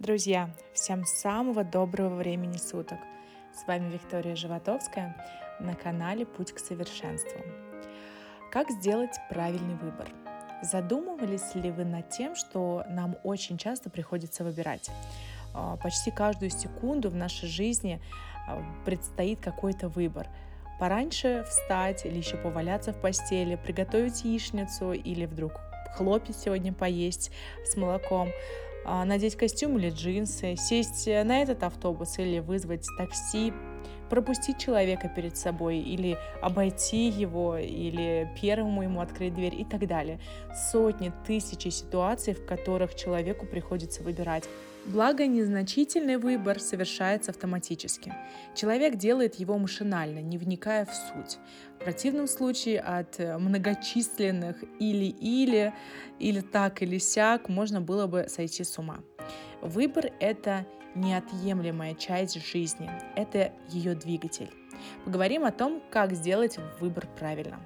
Друзья, всем самого доброго времени суток! С вами Виктория Животовская на канале «Путь к совершенству». Как сделать правильный выбор? Задумывались ли вы над тем, что нам очень часто приходится выбирать? А, почти каждую секунду в нашей жизни а, предстоит какой-то выбор. Пораньше встать или еще поваляться в постели, приготовить яичницу или вдруг хлопья сегодня поесть с молоком, надеть костюм или джинсы, сесть на этот автобус или вызвать такси, пропустить человека перед собой или обойти его, или первому ему открыть дверь и так далее. Сотни, тысячи ситуаций, в которых человеку приходится выбирать. Благо, незначительный выбор совершается автоматически. Человек делает его машинально, не вникая в суть. В противном случае от многочисленных или-или, или так или сяк можно было бы сойти с ума. Выбор — это неотъемлемая часть жизни, это ее двигатель. Поговорим о том, как сделать выбор правильно.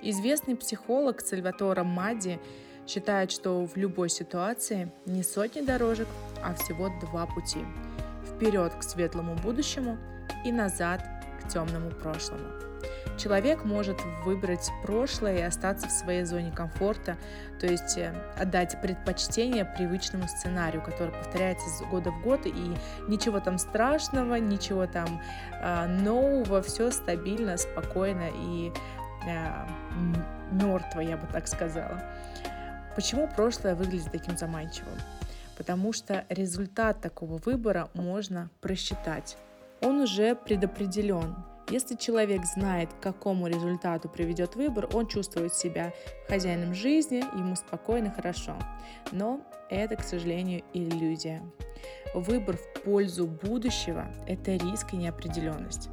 Известный психолог Сальватора Мадди считает, что в любой ситуации не сотни дорожек, а всего два пути. Вперед к светлому будущему и назад к темному прошлому. Человек может выбрать прошлое и остаться в своей зоне комфорта, то есть э, отдать предпочтение привычному сценарию, который повторяется с года в год, и ничего там страшного, ничего там э, нового, все стабильно, спокойно и э, мертво, я бы так сказала. Почему прошлое выглядит таким заманчивым? Потому что результат такого выбора можно просчитать. Он уже предопределен. Если человек знает, к какому результату приведет выбор, он чувствует себя хозяином жизни, ему спокойно, хорошо. Но это, к сожалению, иллюзия. Выбор в пользу будущего – это риск и неопределенность.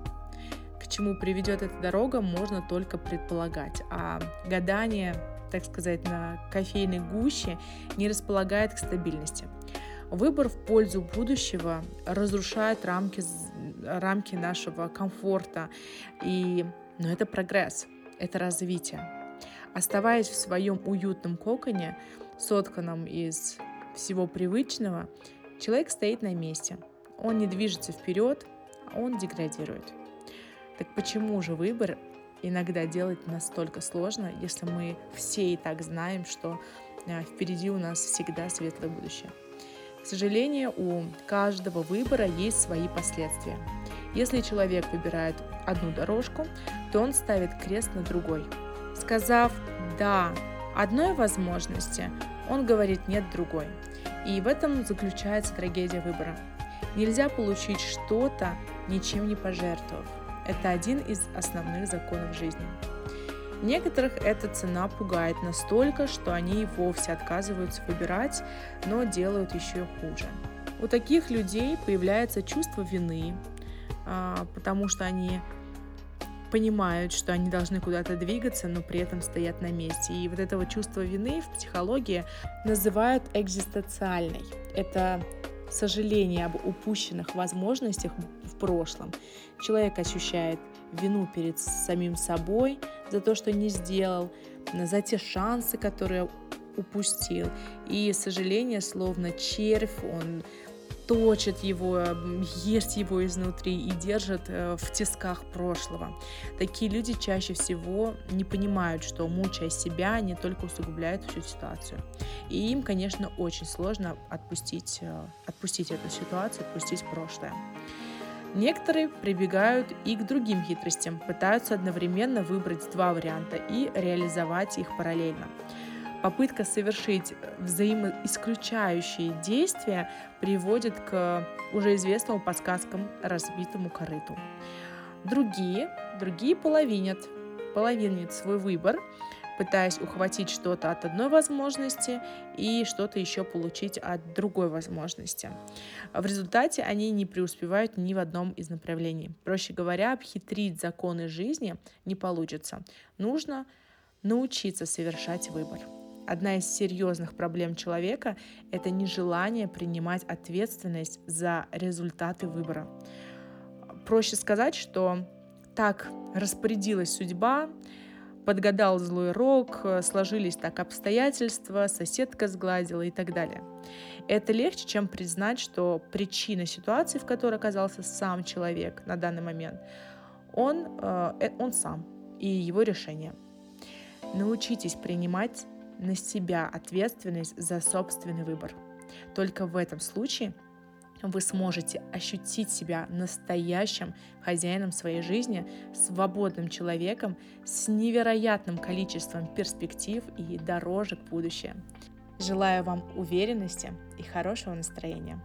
К чему приведет эта дорога, можно только предполагать, а гадание так сказать, на кофейной гуще, не располагает к стабильности. Выбор в пользу будущего разрушает рамки, рамки нашего комфорта. И, но это прогресс, это развитие. Оставаясь в своем уютном коконе, сотканном из всего привычного, человек стоит на месте. Он не движется вперед, он деградирует. Так почему же выбор иногда делать настолько сложно, если мы все и так знаем, что э, впереди у нас всегда светлое будущее. Сожалению, у каждого выбора есть свои последствия. Если человек выбирает одну дорожку, то он ставит крест на другой. Сказав «да» одной возможности, он говорит «нет» другой. И в этом заключается трагедия выбора. Нельзя получить что-то, ничем не пожертвовав. Это один из основных законов жизни. Некоторых эта цена пугает настолько, что они вовсе отказываются выбирать, но делают еще хуже. У таких людей появляется чувство вины, а, потому что они понимают, что они должны куда-то двигаться, но при этом стоят на месте. И вот этого чувства вины в психологии называют экзистенциальной. Это сожаление об упущенных возможностях в прошлом. Человек ощущает вину перед самим собой за то, что не сделал, за те шансы, которые упустил. И сожаление, словно червь, он точит его, ест его изнутри и держит э, в тисках прошлого. Такие люди чаще всего не понимают, что мучая себя, они только усугубляют всю ситуацию. И им, конечно, очень сложно отпустить, э, отпустить эту ситуацию, отпустить прошлое. Некоторые прибегают и к другим хитростям, пытаются одновременно выбрать два варианта и реализовать их параллельно. Попытка совершить взаимоисключающие действия приводит к уже известному подсказкам разбитому корыту. Другие, другие половинят, половинят свой выбор, пытаясь ухватить что-то от одной возможности и что-то еще получить от другой возможности. В результате они не преуспевают ни в одном из направлений. Проще говоря, обхитрить законы жизни не получится. Нужно научиться совершать выбор. Одна из серьезных проблем человека – это нежелание принимать ответственность за результаты выбора. Проще сказать, что так распорядилась судьба, подгадал злой рок, сложились так обстоятельства, соседка сгладила и так далее. Это легче, чем признать, что причина ситуации, в которой оказался сам человек на данный момент, он, э, он сам и его решение. Научитесь принимать на себя ответственность за собственный выбор. Только в этом случае вы сможете ощутить себя настоящим хозяином своей жизни, свободным человеком с невероятным количеством перспектив и дорожек в будущее. Желаю вам уверенности и хорошего настроения.